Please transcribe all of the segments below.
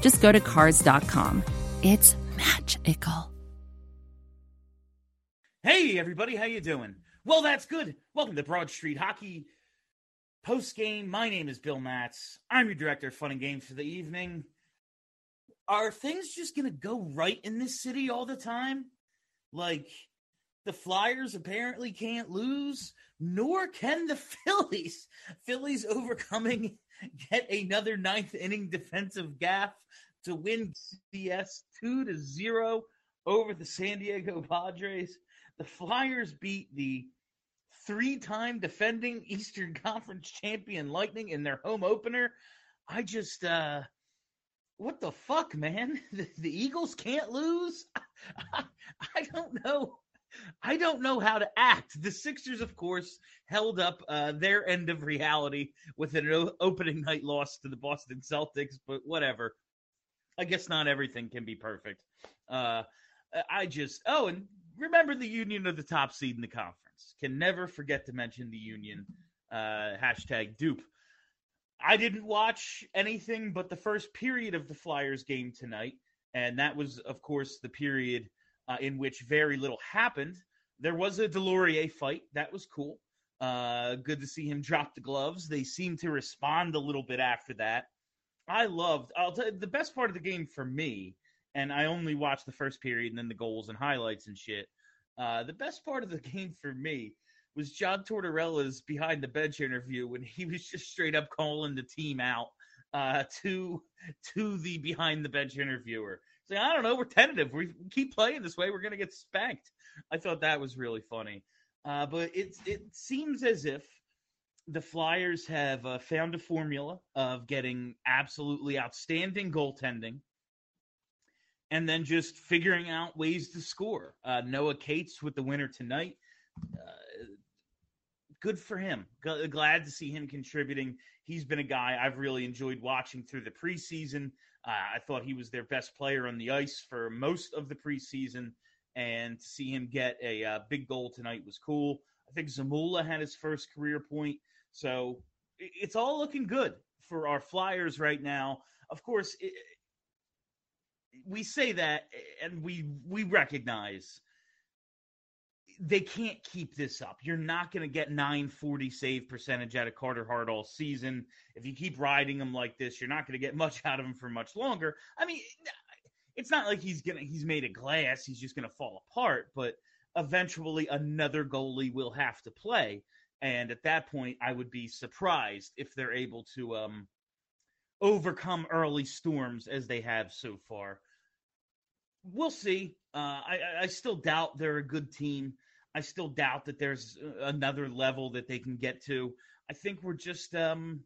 just go to Cars.com. It's magical. Hey everybody, how you doing? Well, that's good. Welcome to Broad Street Hockey post game. My name is Bill Matz. I'm your director of fun and games for the evening. Are things just gonna go right in this city all the time? Like the Flyers apparently can't lose, nor can the Phillies. Phillies overcoming get another ninth inning defensive gaffe to win CS two to zero over the San Diego Padres the Flyers beat the three-time defending Eastern Conference champion Lightning in their home opener. I just uh what the fuck, man? The, the Eagles can't lose? I, I don't know. I don't know how to act. The Sixers, of course, held up uh, their end of reality with an o- opening night loss to the Boston Celtics, but whatever. I guess not everything can be perfect. Uh, I just oh, and remember the Union of the top seed in the conference. Can never forget to mention the Union. Uh, hashtag dupe. I didn't watch anything but the first period of the Flyers game tonight, and that was, of course, the period uh, in which very little happened. There was a Deslauriers fight. That was cool. Uh, good to see him drop the gloves. They seemed to respond a little bit after that. I loved. I'll tell you, the best part of the game for me and I only watched the first period and then the goals and highlights and shit. Uh, the best part of the game for me was John Tortorella's behind the bench interview when he was just straight up calling the team out uh, to to the behind the bench interviewer. Saying, I don't know, we're tentative. We keep playing this way, we're gonna get spanked. I thought that was really funny. Uh, but it it seems as if the Flyers have uh, found a formula of getting absolutely outstanding goaltending and then just figuring out ways to score. Uh, Noah Cates with the winner tonight. Uh, good for him. G- glad to see him contributing. He's been a guy I've really enjoyed watching through the preseason. Uh, I thought he was their best player on the ice for most of the preseason, and to see him get a uh, big goal tonight was cool. I think Zamula had his first career point, so it's all looking good for our Flyers right now. Of course, it, we say that and we we recognize they can't keep this up. You're not going to get 940 save percentage out of Carter Hart all season. If you keep riding him like this, you're not going to get much out of him for much longer. I mean, it's not like he's going to he's made of glass, he's just going to fall apart, but eventually another goalie will have to play. And at that point, I would be surprised if they're able to um, overcome early storms as they have so far we'll see. Uh, I, I still doubt they're a good team. I still doubt that there's another level that they can get to. I think we're just um,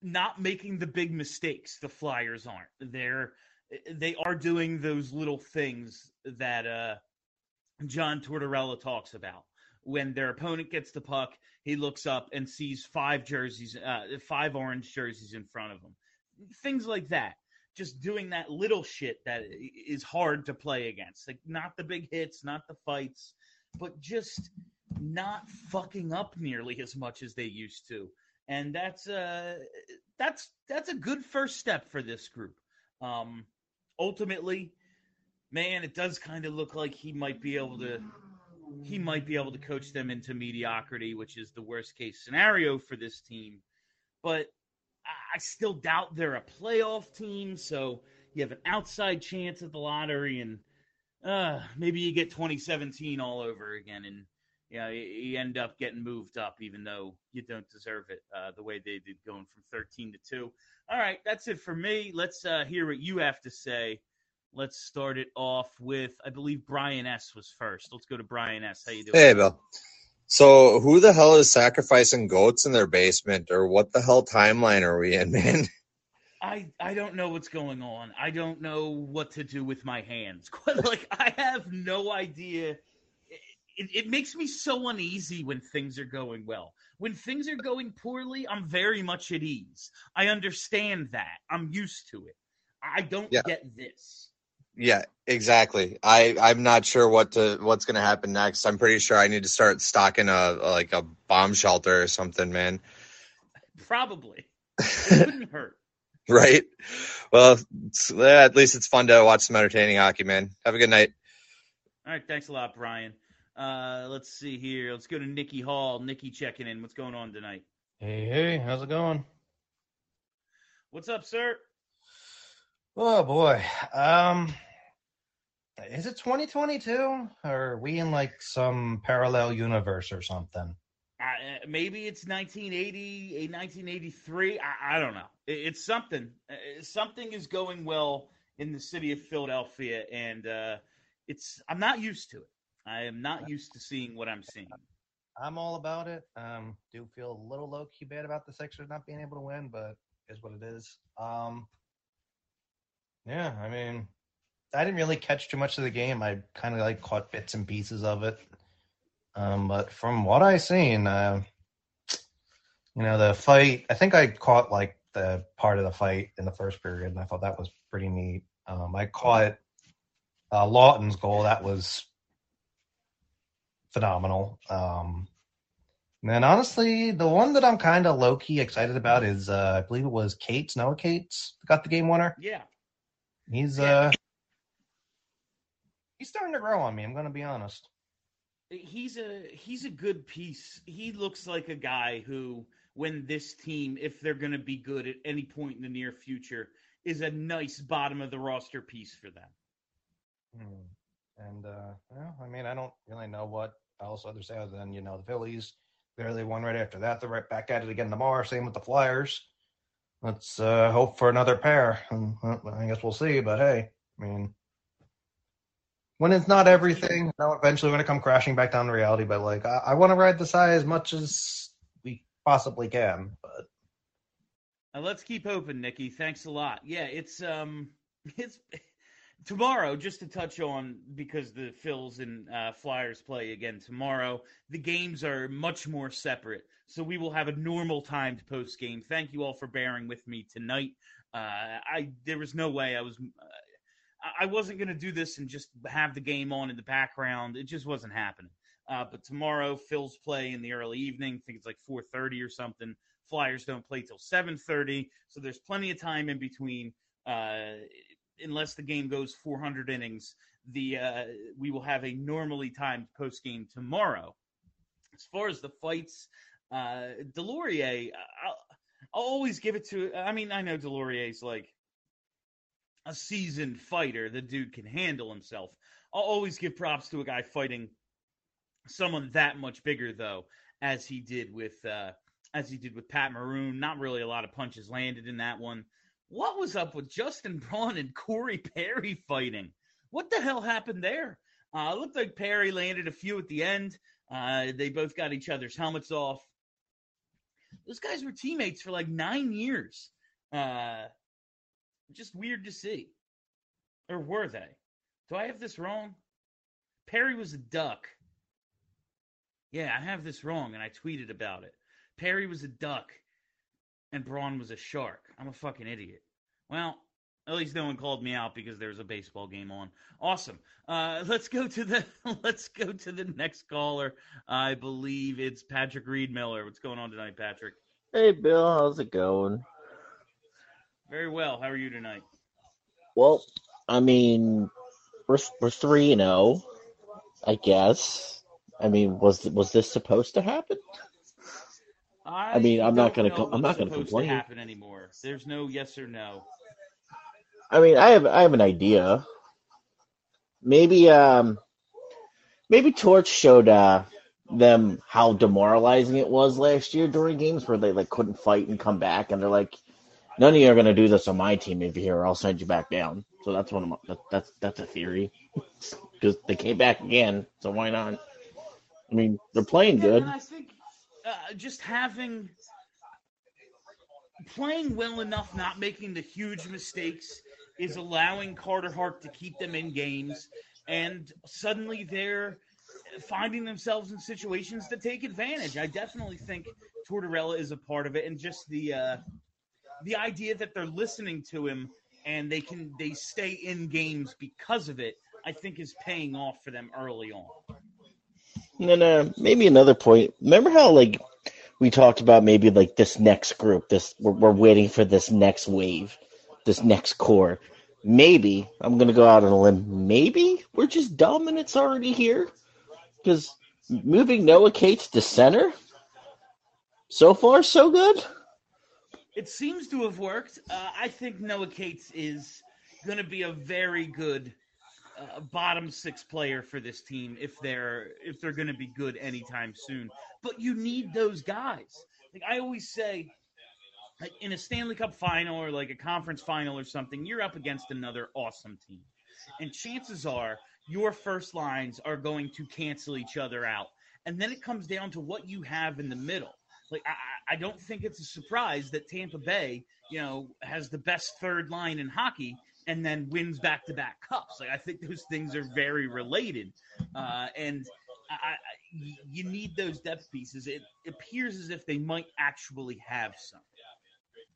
not making the big mistakes. The Flyers aren't. They're they are doing those little things that uh, John Tortorella talks about. When their opponent gets the puck, he looks up and sees five jerseys, uh, five orange jerseys in front of him. Things like that just doing that little shit that is hard to play against. Like not the big hits, not the fights, but just not fucking up nearly as much as they used to. And that's uh that's that's a good first step for this group. Um ultimately, man, it does kind of look like he might be able to he might be able to coach them into mediocrity, which is the worst case scenario for this team. But I still doubt they're a playoff team, so you have an outside chance at the lottery, and uh, maybe you get 2017 all over again, and you, know, you end up getting moved up, even though you don't deserve it uh, the way they did going from 13 to 2. All right, that's it for me. Let's uh, hear what you have to say. Let's start it off with, I believe Brian S. was first. Let's go to Brian S. How you doing? Hey, Bill. So who the hell is sacrificing goats in their basement or what the hell timeline are we in, man? I I don't know what's going on. I don't know what to do with my hands. like I have no idea. It, it makes me so uneasy when things are going well. When things are going poorly, I'm very much at ease. I understand that. I'm used to it. I don't Yeah. get this. Yeah, exactly. I I'm not sure what to what's gonna happen next. I'm pretty sure I need to start stocking a like a bomb shelter or something, man. Probably. It wouldn't hurt. Right? Well, yeah, at least it's fun to watch some entertaining hockey, man. Have a good night. All right, thanks a lot, Brian. Uh, let's see here. Let's go to Nikki Hall. Nikki checking in. What's going on tonight? Hey, hey, how's it going? What's up, sir? Oh boy. Um is it 2022 or are we in like some parallel universe or something? Uh, maybe it's 1980, eh, 1983. I, I don't know. It, it's something. Uh, something is going well in the city of Philadelphia, and uh, it's. I'm not used to it. I am not used to seeing what I'm seeing. I'm all about it. Um do feel a little low key bad about the Sixers not being able to win, but is what it is. Um Yeah, I mean I didn't really catch too much of the game. I kind of like caught bits and pieces of it. Um, but from what I seen, uh, you know, the fight. I think I caught like the part of the fight in the first period, and I thought that was pretty neat. Um, I caught uh, Laughton's goal. That was phenomenal. Um, and then honestly, the one that I'm kind of low key excited about is uh, I believe it was Cates, Noah Cates, got the game winner. Yeah, He's uh he's starting to grow on me. I'm gonna be honest. he's a he's a good piece. He looks like a guy who, when this team, if they're going to be good at any point in the near future, is a nice bottom of the roster piece for them. Hmm. And uh, well, I mean, I don't really know what else other say other than you know the Phillies barely won right after that. They're right back at it again tomorrow. Same with the Flyers. Let's uh, hope for another pair. I guess we'll see. But hey, I mean, when it's not everything, know, eventually going to come crashing back down to reality. But like, I, I want to ride this high as much as we possibly can. But let's keep open, Nikki. Thanks a lot. Yeah, it's um, it's tomorrow. Just to touch on because the Phils and uh, Flyers play again tomorrow. The games are much more separate, so we will have a normal timed post game. Thank you all for bearing with me tonight. Uh, I there was no way I was. Uh, I- wasn't going to do this and just have the game on in the background. It just wasn't happening. Uh, but tomorrow, Phil's play in the early evening. I think it's like 4:30 or something. Flyers don't play till 7:30, so there's plenty of time in between. Uh, unless the game goes 400 innings, the uh, we will have a normally timed post game tomorrow. As far as the fights, uh, Deslauriers, I'll, I'll always give it to. I mean, I know Deslauriers's like a seasoned fighter. The dude can handle himself. I'll always give props to a guy fighting someone that much bigger, though, as he did with uh, as he did with Pat Maroon. Not really a lot of punches landed in that one. What was up with Justin Braun and Corey Perry fighting? What the hell happened there? Uh, looked like Perry landed a few at the end. Uh, they both got each other's helmets off. Those guys were teammates for like nine years. Uh, just weird to see. Or were they? Do I have this wrong? Perry was a duck. Yeah, I have this wrong, and I tweeted about it. Perry was a duck, and Braun was a shark. I'm a fucking idiot. Well, at least no one called me out because there's a baseball game on. Awesome. Uh, let's go to the let's go to the next caller. I believe it's Patrick Reed Miller. What's going on tonight, Patrick? Hey Bill, how's it going? Very well. How are you tonight? Well, I mean, we're we're three and zero, I guess. I mean, was was this supposed to happen? I, mean, I'm not gonna know co- I'm not gonna supposed complain. To happen anymore? There's no yes or no. I mean, I have I have an idea. Maybe um, maybe Torts showed uh them how demoralizing it was last year during games where they like couldn't fight and come back, and they're like, none of you are gonna do this on my team if you're here, or I'll send you back down. So that's one of my that, that's that's a theory because they came back again, so why not? I mean, they're playing Yeah, good. And I think uh, just having playing well enough, not making the huge mistakes, is allowing Carter Hart to keep them in games, and suddenly they're finding themselves in situations to take advantage. I definitely think Tortorella is a part of it, and just the uh, the idea that they're listening to him and they can they stay in games because of it, I think is paying off for them early on. And then uh, maybe another point. Remember how like we talked about maybe like this next group, this we're, we're waiting for this next wave, this next core. Maybe I'm gonna go out on a limb. Maybe we're just dumb and it's already here. Because moving Noah Cates to center, so far so good. It seems to have worked. Uh, I think Noah Cates is going to be a very good uh, bottom six player for this team if they're if they're going to be good anytime soon. But you need those guys. Like I always say, like in a Stanley Cup final or like a conference final or something, you're up against another awesome team, and chances are your first lines are going to cancel each other out. And then it comes down to what you have in the middle. Like I, I don't think it's a surprise that Tampa Bay, you know, has the best third line in hockey and then wins back to back cups. Like I think those things are very related, uh, and I, I, you need those depth pieces. It appears as if they might actually have some.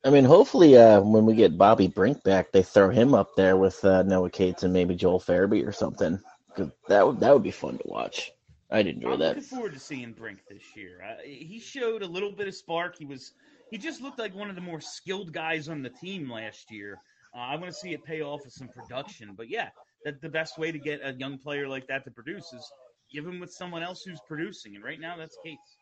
I mean, hopefully, uh, when we get Bobby Brink back, they throw him up there with uh, Noah Cates and maybe Joel Farabee or something. That would that would be fun to watch. I'd enjoy I'm that. looking forward to seeing Brink this year. Uh, he showed a little bit of spark. He was he just looked like one of the more skilled guys on the team last year. Uh, I want to see it pay off with some production. But yeah, that the best way to get a young player like that to produce is give him with someone else who's producing. And right now, that's Cates.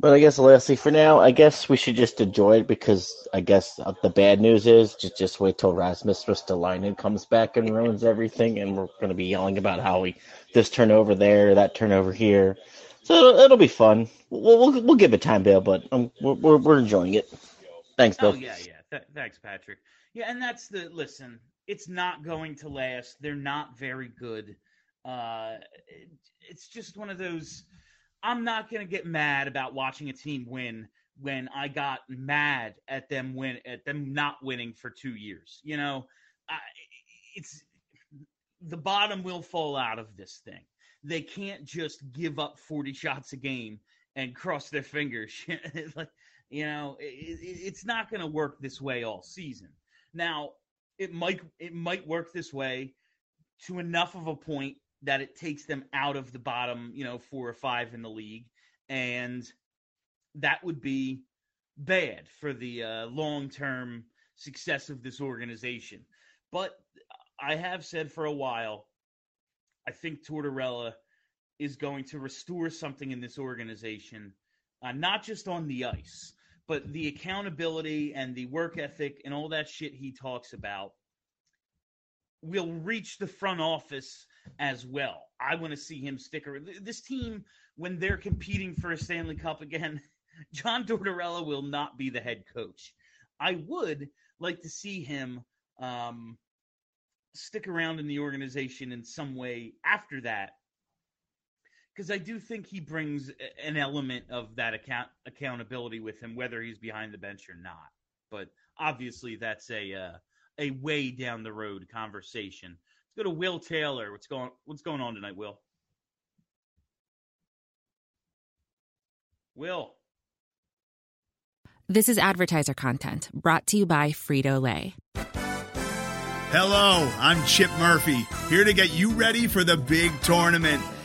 But I guess lastly, for now, I guess we should just enjoy it because I guess the bad news is just just wait till Rasmus Ristolainen comes back and ruins everything, and we're going to be yelling about how we this turnover there, that turnover here. So it'll, it'll be fun. We'll, we'll we'll give it time, Bill, but um, we're, we're we're enjoying it. Thanks, Bill. Oh yeah, yeah. Th- thanks, Patrick. Yeah, and that's the listen. It's not going to last. They're not very good. Uh, it, it's just one of those. I'm not going to get mad about watching a team win when I got mad at them win at them not winning for two years. You know, I, it's the bottom will fall out of this thing. They can't just give up 40 shots a game and cross their fingers. like, you know, it, it, it's not going to work this way all season. Now, it might it might work this way to enough of a point that it takes them out of the bottom, you know, four or five in the league, and that would be bad for the uh, long term success of this organization. But I have said for a while, I think Tortorella is going to restore something in this organization, uh, not just on the ice, but the accountability and the work ethic and all that shit he talks about will reach the front office as well. I want to see him stick around. This team, when they're competing for a Stanley Cup again, John Tortorella will not be the head coach. I would like to see him um, stick around in the organization in some way after that because I do think he brings an element of that account accountability with him, whether he's behind the bench or not. But obviously, that's a uh, a way down the road conversation. Let's go to Will Taylor. What's going What's going on tonight, Will? Will. This is advertiser content brought to you by Frito Lay. Hello, I'm Chip Murphy, here to get you ready for the big tournament.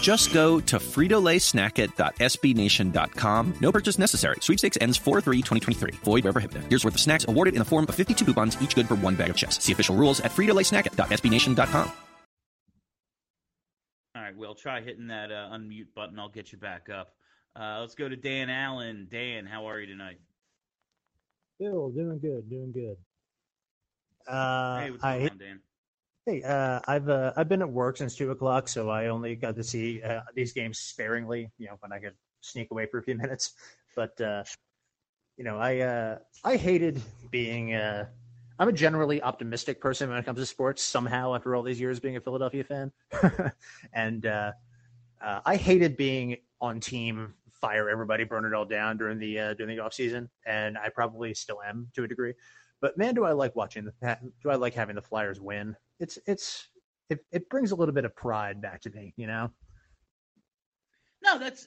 Just go to fritolaysnacket.sbnation.com. No purchase necessary. Sweepstakes ends 4-3-2023. Void where prohibited. Here's worth of snacks awarded in the form of 52 coupons, each good for one bag of chips. See official rules at fritolaysnacket.sbnation.com. All right, Will, try hitting that uh, unmute button. I'll get you back up. Uh, let's go to Dan Allen. Dan, how are you tonight? Bill, doing good, doing good. Uh, hey, what's I, going on, Dan? Hey, uh, I've uh, I've been at work since two o'clock, so I only got to see uh, these games sparingly. You know, when I could sneak away for a few minutes. But uh, you know, I uh, I hated being. Uh, I'm a generally optimistic person when it comes to sports. Somehow, after all these years being a Philadelphia fan, and I hated being on team fire everybody, burn it all down during the uh, during the off season, and I probably still am to a degree. But man, do I like watching the do I like having the Flyers win? It's it's it, it brings a little bit of pride back to me, you know. No, that's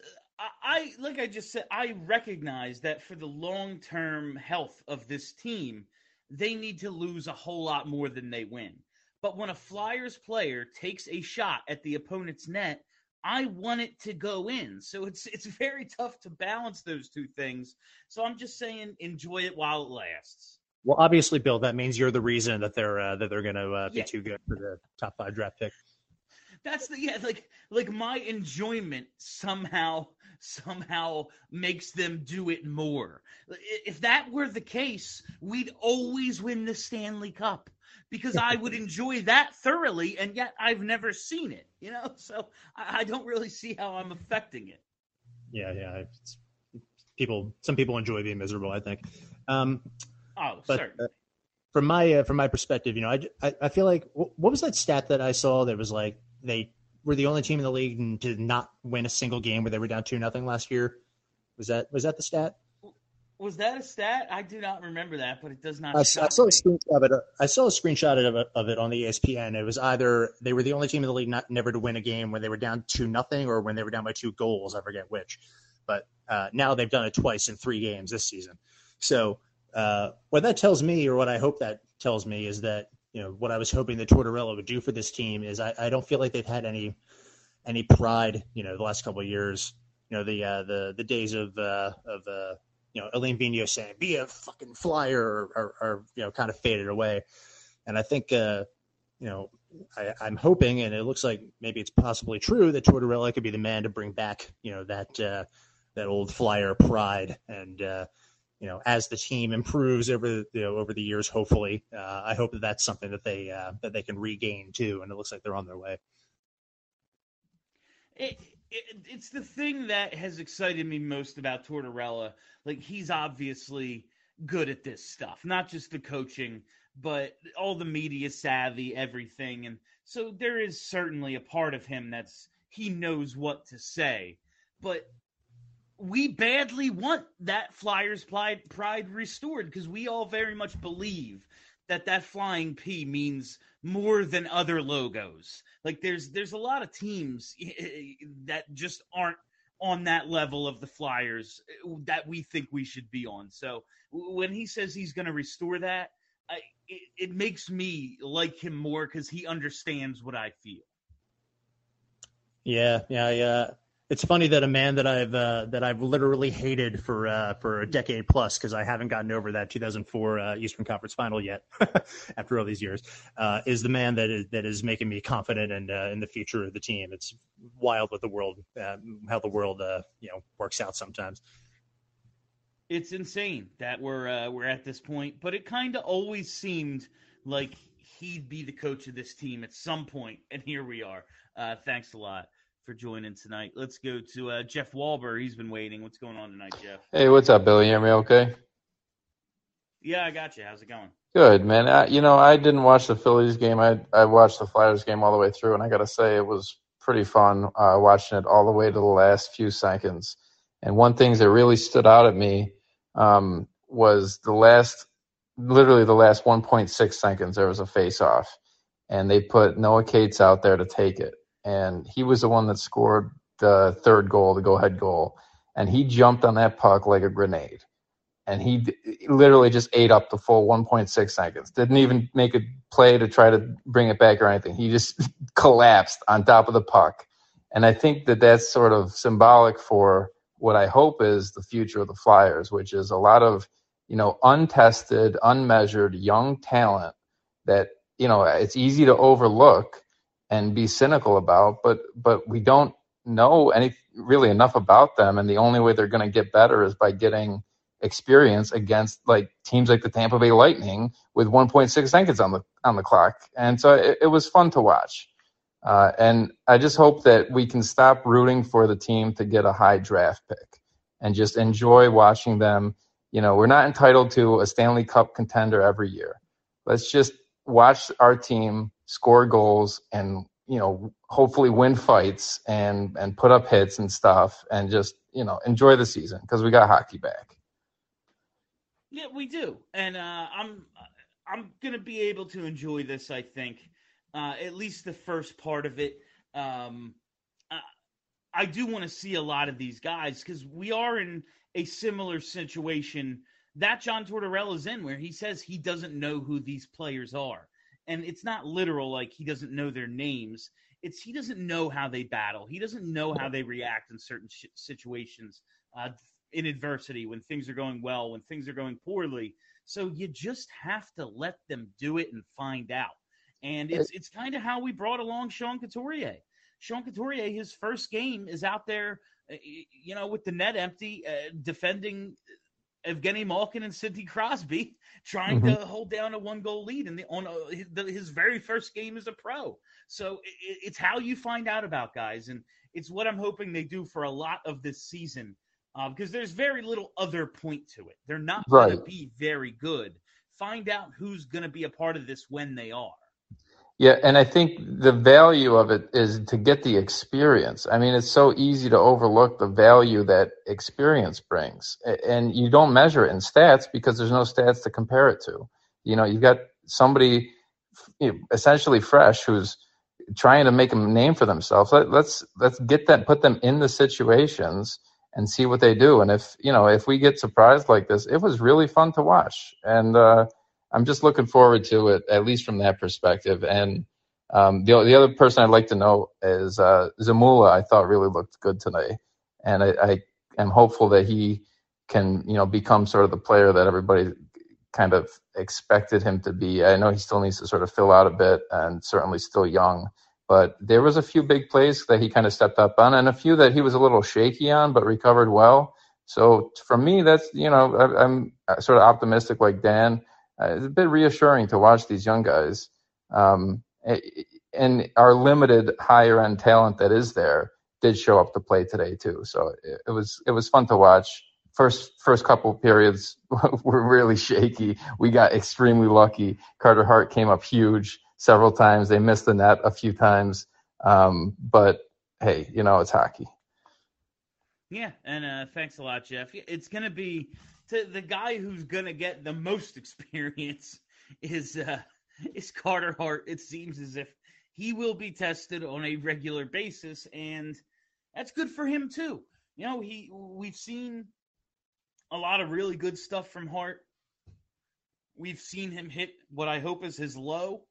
I, like I just said. I recognize that for the long term health of this team, they need to lose a whole lot more than they win. But when a Flyers player takes a shot at the opponent's net, I want it to go in. So it's it's very tough to balance those two things. So I'm just saying, enjoy it while it lasts. Well, obviously, Bill, that means you're the reason that they're uh, that they're going to uh, be Yeah. too good for the top five draft pick. That's the yeah, like like my enjoyment somehow somehow makes them do it more. If that were the case, we'd always win the Stanley Cup because I would enjoy that thoroughly, and yet I've never seen it. You know, so I, I don't really see how I'm affecting it. Yeah, yeah. It's, people, some people enjoy being miserable. I think. Um, Oh, but certainly. uh, from my uh, from my perspective, you know, I, I, I feel like what was that stat that I saw that was like they were the only team in the league to not win a single game where they were down two nothing last year. Was that was that the stat? Was that a stat? I do not remember that, but it does not. I, I saw a screenshot of it. I saw a screenshot of it, of it on the ESPN. It was either they were the only team in the league not never to win a game when they were down two nothing, or when they were down by two goals. I forget which. But uh, now they've done it twice in three games this season. So uh, what that tells me, or what I hope that tells me, is that you know what I was hoping that Tortorella would do for this team is I, I don't feel like they've had any any pride. You know, the last couple of years. You know, the uh, the the days of uh, of uh, you know, Alain Vigneault saying "be a fucking flyer" are, are, are you know kind of faded away, and I think uh, you know I, I'm hoping, and it looks like maybe it's possibly true that Tortorella could be the man to bring back you know that uh, that old flyer pride, and uh, you know as the team improves over the- you know over the years, hopefully, uh, I hope that that's something that they uh, that they can regain too, and it looks like they're on their way. it, it, it's the thing that has excited me most about Tortorella. Like he's obviously good at this stuff, not just the coaching, but all the media savvy, everything. And so there is certainly a part of him that's he knows what to say. But we badly want that Flyers pride, pride restored because we all very much believe that that flying P means more than other logos. Like there's there's a lot of teams that just aren't on that level of the Flyers uh, that we think we should be on. So when he says he's going to restore that, I, it, it makes me like him more because he understands what I feel. Yeah, yeah, yeah. It's funny that a man that I've uh, that I've literally hated for uh, for a decade plus because I haven't gotten over that 2004 uh, Eastern Conference Final yet after all these years uh, is the man that is that is making me confident in uh, in the future of the team. It's wild what the world uh, how the world you know works out sometimes. It's insane that we're we're at this point, but it kind of always seemed like he'd be the coach of this team at some point, and here we are. Thanks a lot for joining tonight. Let's go to uh, Jeff Walber. He's been waiting. What's going on tonight, Jeff? Hey, what's up, Billy? You hear me okay? Yeah, I got you. How's it going? Good, man. I, you know, I didn't watch the Phillies game. I I watched the Flyers game all the way through, and I got to say it was pretty fun uh, watching it all the way to the last few seconds. And one thing that really stood out at me um, was the last, literally the last 1.6 seconds. There was a face-off, and they put Noah Cates out there to take it, and he was the one that scored the third goal, the go-ahead goal, and he jumped on that puck like a grenade and he literally just ate up the full 1.6 seconds. Didn't even make a play to try to bring it back or anything. He just collapsed on top of the puck, And I think that that's sort of symbolic for what I hope is the future of the Flyers, which is a lot of, you know, untested, unmeasured young talent that, you know, it's easy to overlook and be cynical about, but but we don't know any really enough about them and the only way they're going to get better is by getting experience against like teams like the Tampa Bay Lightning with 1.6 seconds on the on the clock. And so it, it was fun to watch. Uh, and I just hope that we can stop rooting for the team to get a high draft pick and just enjoy watching them. You know, we're not entitled to a Stanley Cup contender every year. Let's just watch our team score goals and, you know, hopefully win fights and and put up hits and stuff and just, you know, enjoy the season because we got hockey back. Yeah, we do. And uh, I'm I'm to be able to enjoy this, I think uh, at least the first part of it. Um, uh, I do want to see a lot of these guys because we are in a similar situation that John Tortorella is in, where he says he doesn't know who these players are, and it's not literal like he doesn't know their names. It's he doesn't know how they battle. He doesn't know how they react in certain sh- situations, uh, in adversity, when things are going well, when things are going poorly. So you just have to let them do it and find out. And it's it's kind of how we brought along Sean Couturier. Sean Couturier, his first game is out there, uh, you know, with the net empty, uh, defending Evgeny Malkin and Sidney Crosby, trying mm-hmm. to hold down a one goal lead in the on a, uh, his, the, his, very first game as a pro. So it, it's how you find out about guys, and it's what I'm hoping they do for a lot of this season. Uh, because there's very little other point to it. They're not right. going to be very good. Find out who's going to be a part of this when they are. Yeah, and I think the value of it is to get the experience. I mean, it's so easy to overlook the value that experience brings. And you don't measure it in stats because there's no stats to compare it to. You know, you've got somebody essentially fresh who's trying to make a name for themselves. Let, let's let's get them, put them in the situations and see what they do. And if you know, if we get surprised like this, it was really fun to watch. And uh, I'm just looking forward to it, at least from that perspective. And um, the the other person I'd like to know is uh, Zamula. I thought really looked good today, and I, I am hopeful that he can you know become sort of the player that everybody kind of expected him to be. I know he still needs to sort of fill out a bit, and certainly still young. But there was a few big plays that he kind of stepped up on, and a few that he was a little shaky on, but recovered well. So for me, that's you know I, I'm sort of optimistic like Dan uh, it's a bit reassuring to watch these young guys um, and our limited higher end talent that is there did show up to play today too. So it, it was it was fun to watch. First first couple periods were really shaky. We got extremely lucky. Carter Hart came up huge several times. They missed the net a few times. Um, but hey, you know it's hockey. Yeah, and uh, thanks a lot, Jeff. It's going to be to the guy who's gonna get the most experience is uh, is Carter Hart. It seems as if he will be tested on a regular basis, and that's good for him too. You know, he we've seen a lot of really good stuff from Hart. We've seen him hit what I hope is his low.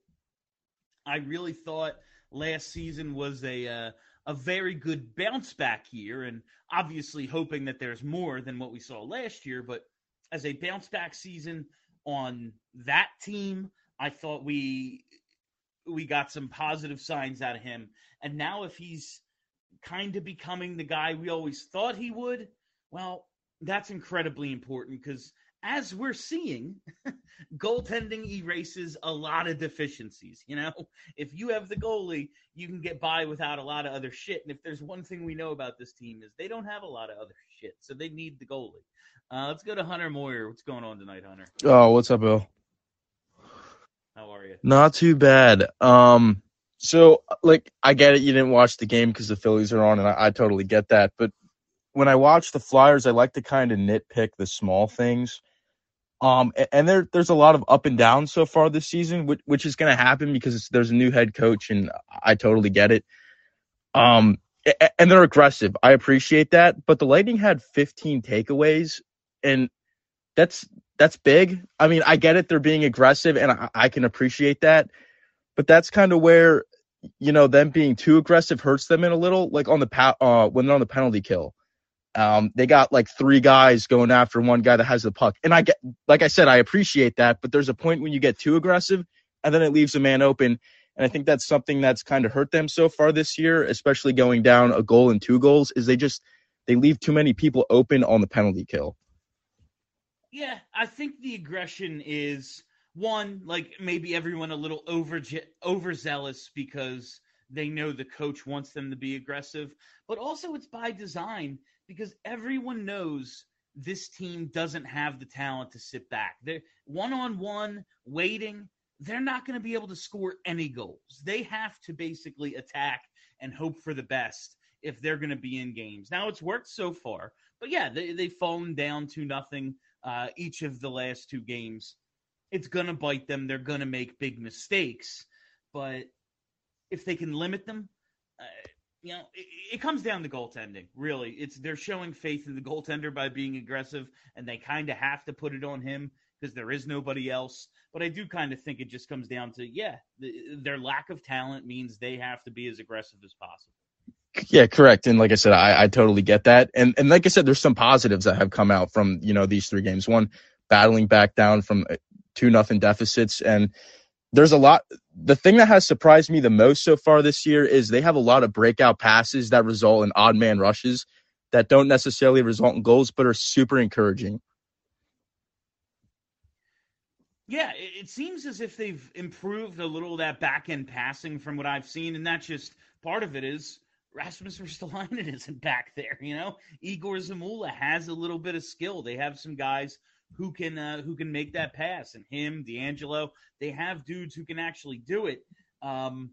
I really thought last season was a uh, a very good bounce back year, and obviously hoping that there's more than what we saw last year. But as a bounce back season on that team, I thought we we got some positive signs out of him. And now if he's kind of becoming the guy we always thought he would, well, that's incredibly important because as we're seeing, goaltending erases a lot of deficiencies. You know, if you have the goalie, you can get by without a lot of other shit. And if there's one thing we know about this team is they don't have a lot of other shit, so they need the goalie. Uh, let's go to Hunter Moyer. What's going on tonight, Hunter? Oh, what's up, Bill? How are you? Not too bad. Um, so like I get it, you didn't watch the game because the Phillies are on, and I, I totally get that. But when I watch the Flyers, I like to kind of nitpick the small things. Um, and there there's a lot of up and down so far this season, which, which is going to happen because there's a new head coach, and I totally get it. Um, and they're aggressive. I appreciate that, but the Lightning had 15 takeaways, and that's that's big. I mean, I get it; they're being aggressive, and I, I can appreciate that. But that's kind of where you know, them being too aggressive hurts them in a little. Like on the pa- uh, when they're on the penalty kill, um, they got like three guys going after one guy that has the puck. And I get, like I said, I appreciate that, but there's a point when you get too aggressive, and then it leaves a man open. And I think that's something that's kind of hurt them so far this year, especially going down a goal and two goals, is they just they leave too many people open on the penalty kill. Yeah, I think the aggression is one like maybe everyone a little over overzealous because they know the coach wants them to be aggressive, but also it's by design because everyone knows this team doesn't have the talent to sit back. They're one on one waiting. They're not going to be able to score any goals. They have to basically attack and hope for the best if they're going to be in games. Now it's worked so far, but yeah, they they've fallen down to nothing uh, each of the last two games. It's going to bite them. They're going to make big mistakes, but if they can limit them, uh, you know, it, it, comes down to goaltending. Really, it's they're showing faith in the goaltender by being aggressive, and they kind of have to put it on him because there is nobody else. But I do kind of think it just comes down to yeah, the, their lack of talent means they have to be as aggressive as possible. Yeah, correct. And like I said, I, I totally get that. And and like I said, there's some positives that have come out from you know these three games. One, battling back down from uh, two nothing deficits, and there's a lot. The thing that has surprised me the most so far this year is they have a lot of breakout passes that result in odd man rushes that don't necessarily result in goals, but are super encouraging. Yeah, it seems as if they've improved a little that back end passing from what I've seen, and that's just part of it is Rasmus Ristolainen isn't back there. You know, Egor Zamula has a little bit of skill. They have some guys who can uh, who can make that pass, and him, DeAngelo, they have dudes who can actually do it. Um,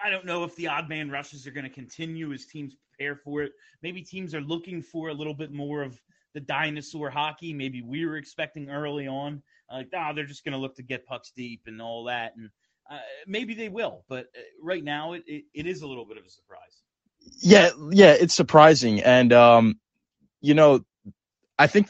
I don't know if the odd man rushes are going to continue as teams prepare for it. Maybe teams are looking for a little bit more of the dinosaur hockey. Maybe we were expecting early on, like, oh, they're just going to look to get pucks deep and all that. And uh, maybe they will, but uh, right now it, it, it is a little bit of a surprise. Yeah, yeah, it's surprising, and um, you know, I think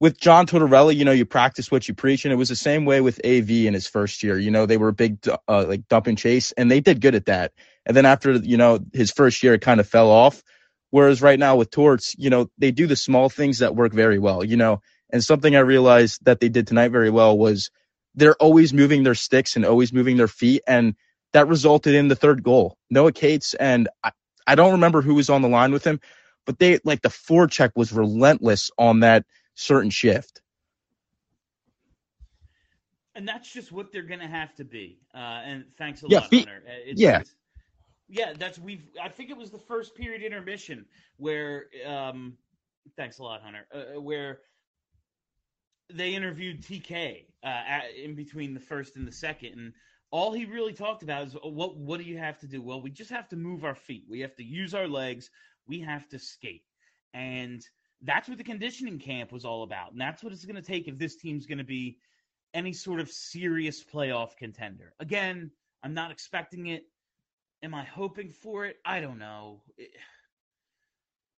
with John Tortorella, you know, you practice what you preach, and it was the same way with AV in his first year. You know, they were a big, uh, like dump and chase, and they did good at that. And then after you know his first year, it kind of fell off. Whereas right now with Torts, you know, they do the small things that work very well. You know, and something I realized that they did tonight very well was they're always moving their sticks and always moving their feet. And that resulted in the third goal. Noah Cates, and I, I don't remember who was on the line with him, but they like the forecheck was relentless on that certain shift. And that's just what they're going to have to be. Uh, and thanks a yeah, lot, feet, Hunter. Uh, it's, yeah. It's, yeah, that's we've. I think it was the first period intermission where. Um, thanks a lot, Hunter. Uh, where they interviewed TK uh, at, in between the first and the second, and all he really talked about is oh, what what do you have to do? Well, we just have to move our feet. We have to use our legs. We have to skate, and that's what the conditioning camp was all about. And that's what it's going to take if this team's going to be any sort of serious playoff contender. Again, I'm not expecting it. Am I hoping for it? I don't know. It,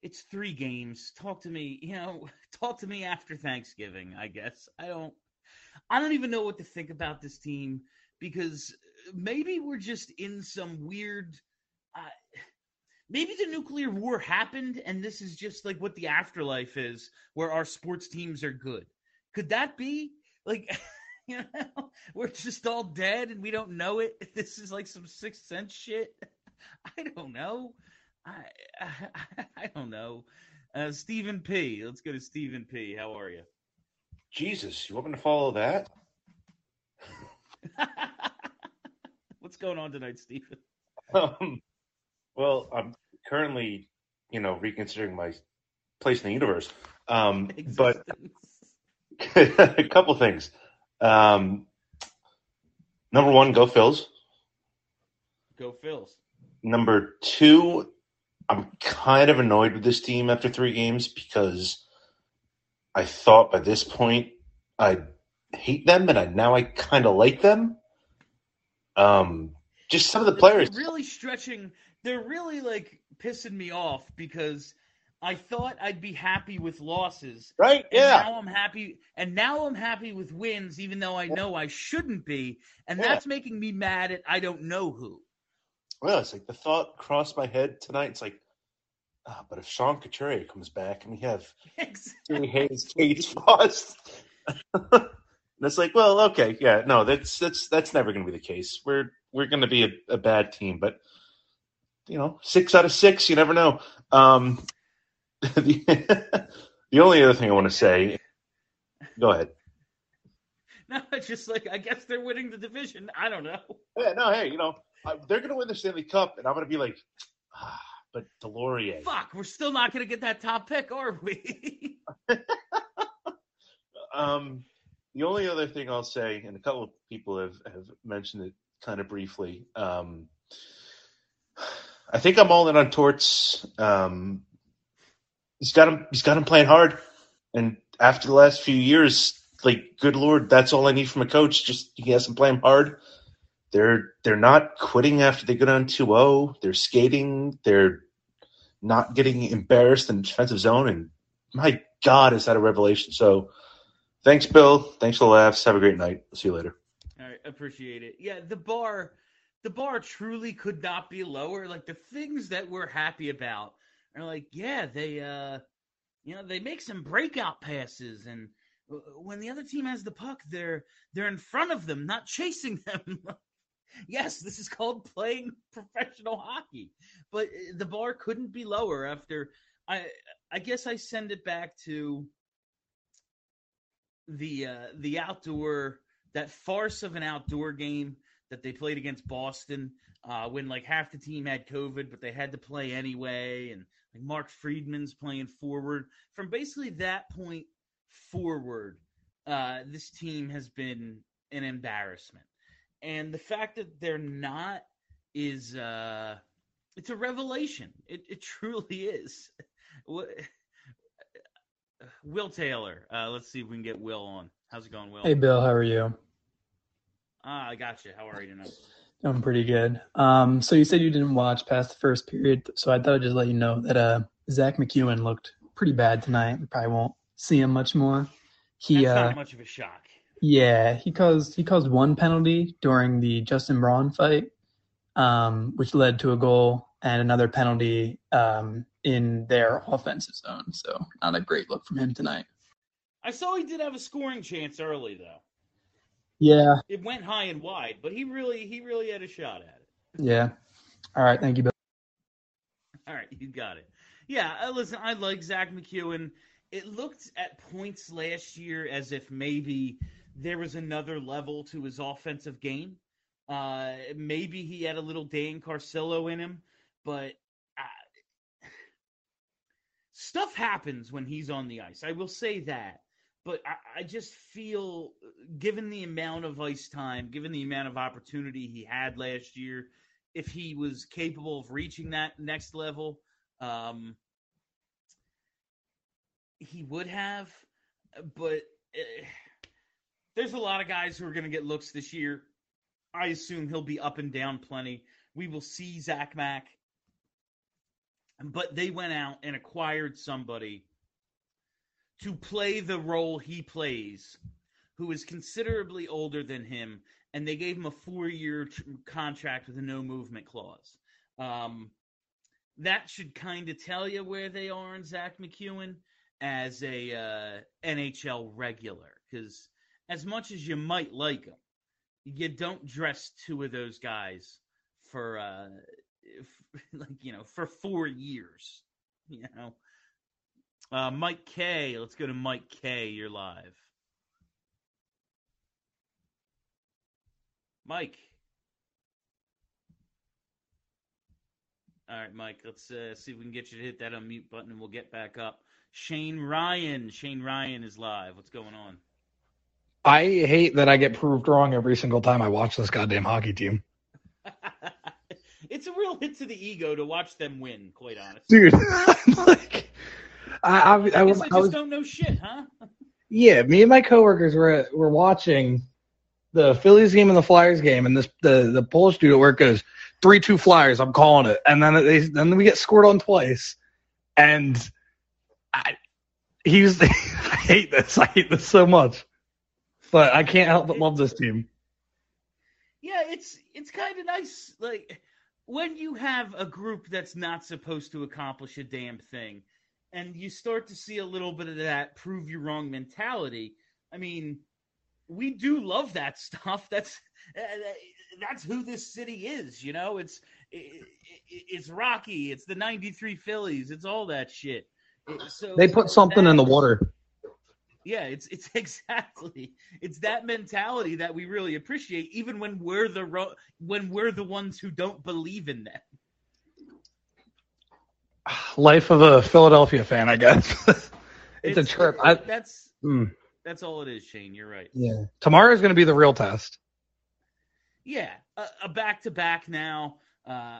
it's three games. Talk to me, you know, talk to me after Thanksgiving, I guess. I don't I don't even know what to think about this team because maybe we're just in some weird uh, maybe the nuclear war happened and this is just like what the afterlife is where our sports teams are good. Could that be? Like you know, we're just all dead and we don't know it. This is like some sixth sense shit. I don't know. I, I, I don't know. Uh, Stephen P. Let's go to Stephen P. How are you? Jesus, you want me to follow that? What's going on tonight, Stephen? Um, well, I'm currently, you know, reconsidering my place in the universe. Um, but a couple things. Um, number one, go Phils. Go Phils. Number two, I'm kind of annoyed with this team after three games because I thought by this point I'd hate them, and I, now I kind of like them. Um, just some of the players really stretching. They're really like pissing me off because I thought I'd be happy with losses, right? And yeah. Now I'm happy, and now I'm happy with wins, even though I know I shouldn't be, and Yeah. that's making me mad at I don't know who. Well, it's like the thought crossed my head tonight. It's like, ah, but if Sean Couturier comes back and we have Jimmy Hayes, Kate Frost, and it's like, well, okay, yeah, no, that's that's that's never going to be the case. We're we're going to be a, a bad team, but you know, six out of six, you never know. Um, the, the only other thing I want to say, go ahead. No, it's just like I guess they're winning the division. I don't know. Yeah, no, hey, you know, uh, they're going to win the Stanley Cup, and I'm going to be like, ah, but Deslauriers. Fuck, we're still not going to get that top pick, are we? um, the only other thing I'll say, and a couple of people have, have mentioned it kind of briefly. Um, I think I'm all in on Torts. Um, he's got him. He's got him playing hard, and after the last few years, like good lord, that's all I need from a coach. Just he has him playing hard. They're they're not quitting after they go down 2-0. They're skating. They're not getting embarrassed in the defensive zone. And my God, is that a revelation? So thanks, Bill. Thanks for the laughs. Have a great night. See you later. All right, appreciate it. Yeah, the bar, the bar truly could not be lower. Like the things that we're happy about are like, yeah, they, uh, you know, they make some breakout passes, and when the other team has the puck, they're they're in front of them, not chasing them. yes, this is called playing professional hockey, but uh, the bar couldn't be lower. After I, I guess I send it back to the uh, the outdoor that farce of an outdoor game that they played against Boston uh, when like half the team had COVID, but they had to play anyway, and like Mark Friedman's playing forward. From basically that point forward, uh, this team has been an embarrassment, and the fact that they're not is uh, it's a revelation. It, it truly is. Will Taylor, uh, let's see if we can get Will on. How's it going, Will? Hey, Bill. How are you? Ah, I got you. How are you tonight? I'm pretty good. Um, so you said you didn't watch past the first period, so I thought I'd just let you know that uh, Zack MacEwen looked pretty bad tonight. We probably won't see him much more. He That's uh, not much of a shock. yeah, he caused he caused one penalty during the Justin Braun fight, um, which led to a goal and another penalty um, in their offensive zone. So not a great look from him tonight. I saw he did have a scoring chance early though. Yeah, It went high and wide, but he really he really had a shot at it. yeah. All right, thank you, Bill. All right, you got it. Yeah, uh, listen, I like Zack MacEwen. It looked at points last year as if maybe there was another level to his offensive game. Uh, maybe he had a little Dan Carcillo in him, but uh, stuff happens when he's on the ice. I will say that. But I, I just feel, given the amount of ice time, given the amount of opportunity he had last year, if he was capable of reaching that next level, um, he would have. But uh, there's a lot of guys who are going to get looks this year. I assume he'll be up and down plenty. We will see Zach Mack. But they went out and acquired somebody to play the role he plays, who is considerably older than him, and they gave him a four-year tr- contract with a no movement clause. Um, that should kind of tell you where they are in Zack MacEwen as a uh, NHL regular, because as much as you might like him, you don't dress two of those guys for uh, f- like you know for four years, you know. Uh, Mike K. Let's go to Mike K. You're live. Mike. All right, Mike. Let's uh, see if we can get you to hit that unmute button, and we'll get back up. Shane Ryan. Shane Ryan is live. What's going on? I hate that I get proved wrong every single time I watch this goddamn hockey team. It's a real hit to the ego to watch them win. Quite honest, Dude, like, I, I, I, I was, guess I I just was, don't know shit, huh? yeah, me and my coworkers were were watching the Phillies game and the Flyers game, and this the the Polish dude at work goes three two Flyers. I'm calling it, and then they then we get scored on twice, and I he's I hate this. I hate this so much, but I can't help but love this team. Yeah, it's it's kind of nice. Like when you have a group that's not supposed to accomplish a damn thing, and you start to see a little bit of that prove you wrong mentality, I mean, we do love that stuff. That's that's who this city is. You know, it's it, it, it's Rocky. It's the '93 Phillies. It's all that shit. It- so They put something in the water. yeah, it's it's exactly it's that mentality that we really appreciate, even when we're the ro- when we're the ones who don't believe in them. Life of a Philadelphia fan, I guess. it's, a trip. I, that's Hmm. that's all it is, Shane. You're right. yeah. Tomorrow is going to be the real test. Yeah, a, a back-to-back now. Uh,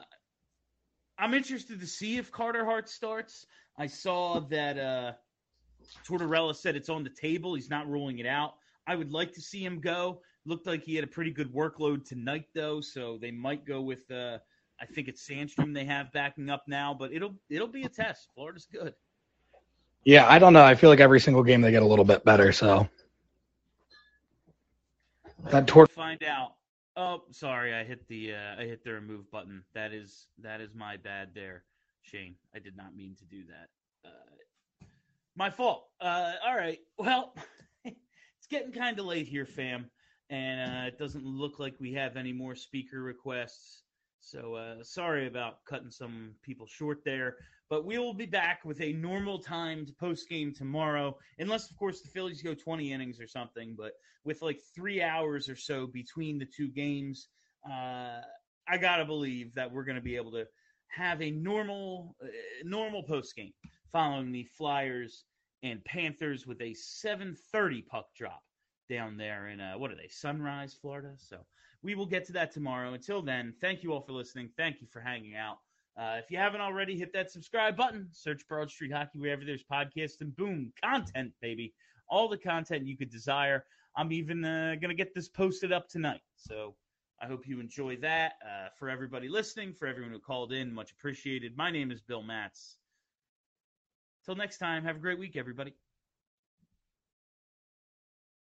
I'm interested to see if Carter Hart starts. I saw that uh, Tortorella said it's on the table. He's not ruling it out. I would like to see him go. Looked like he had a pretty good workload tonight, though, so they might go with. Uh, I think it's Sandstrom they have backing up now, but it'll it'll be a test. Florida's good. Yeah, I don't know. I feel like every single game they get a little bit better. So that tor- find out. Oh, sorry, I hit the uh, I hit the remove button. That is that is my bad there, Shane. I did not mean to do that. Uh, my fault. Uh, all right. Well, it's getting kind of late here, fam, and uh, it doesn't look like we have any more speaker requests. So uh, sorry about cutting some people short there, but we will be back with a normal timed post game tomorrow, unless of course the Phillies go 20 innings or something. But with like three hours or so between the two games, uh, I gotta believe that we're to be able to have a normal uh, normal post game following the Flyers and Panthers with a 7:30 puck drop down there in uh, what are they Sunrise, Florida. So we will get to that tomorrow. Until then, thank you all for listening. Thank you for hanging out. Uh, if you haven't already, hit that subscribe button. Search Broad Street Hockey wherever there's podcasts, and boom, content, baby. All the content you could desire. I'm even uh, going to get this posted up tonight. So I hope you enjoy that. Uh, for everybody listening, for everyone who called in, much appreciated. My name is Bill Matz. Till next time, have a great week, everybody.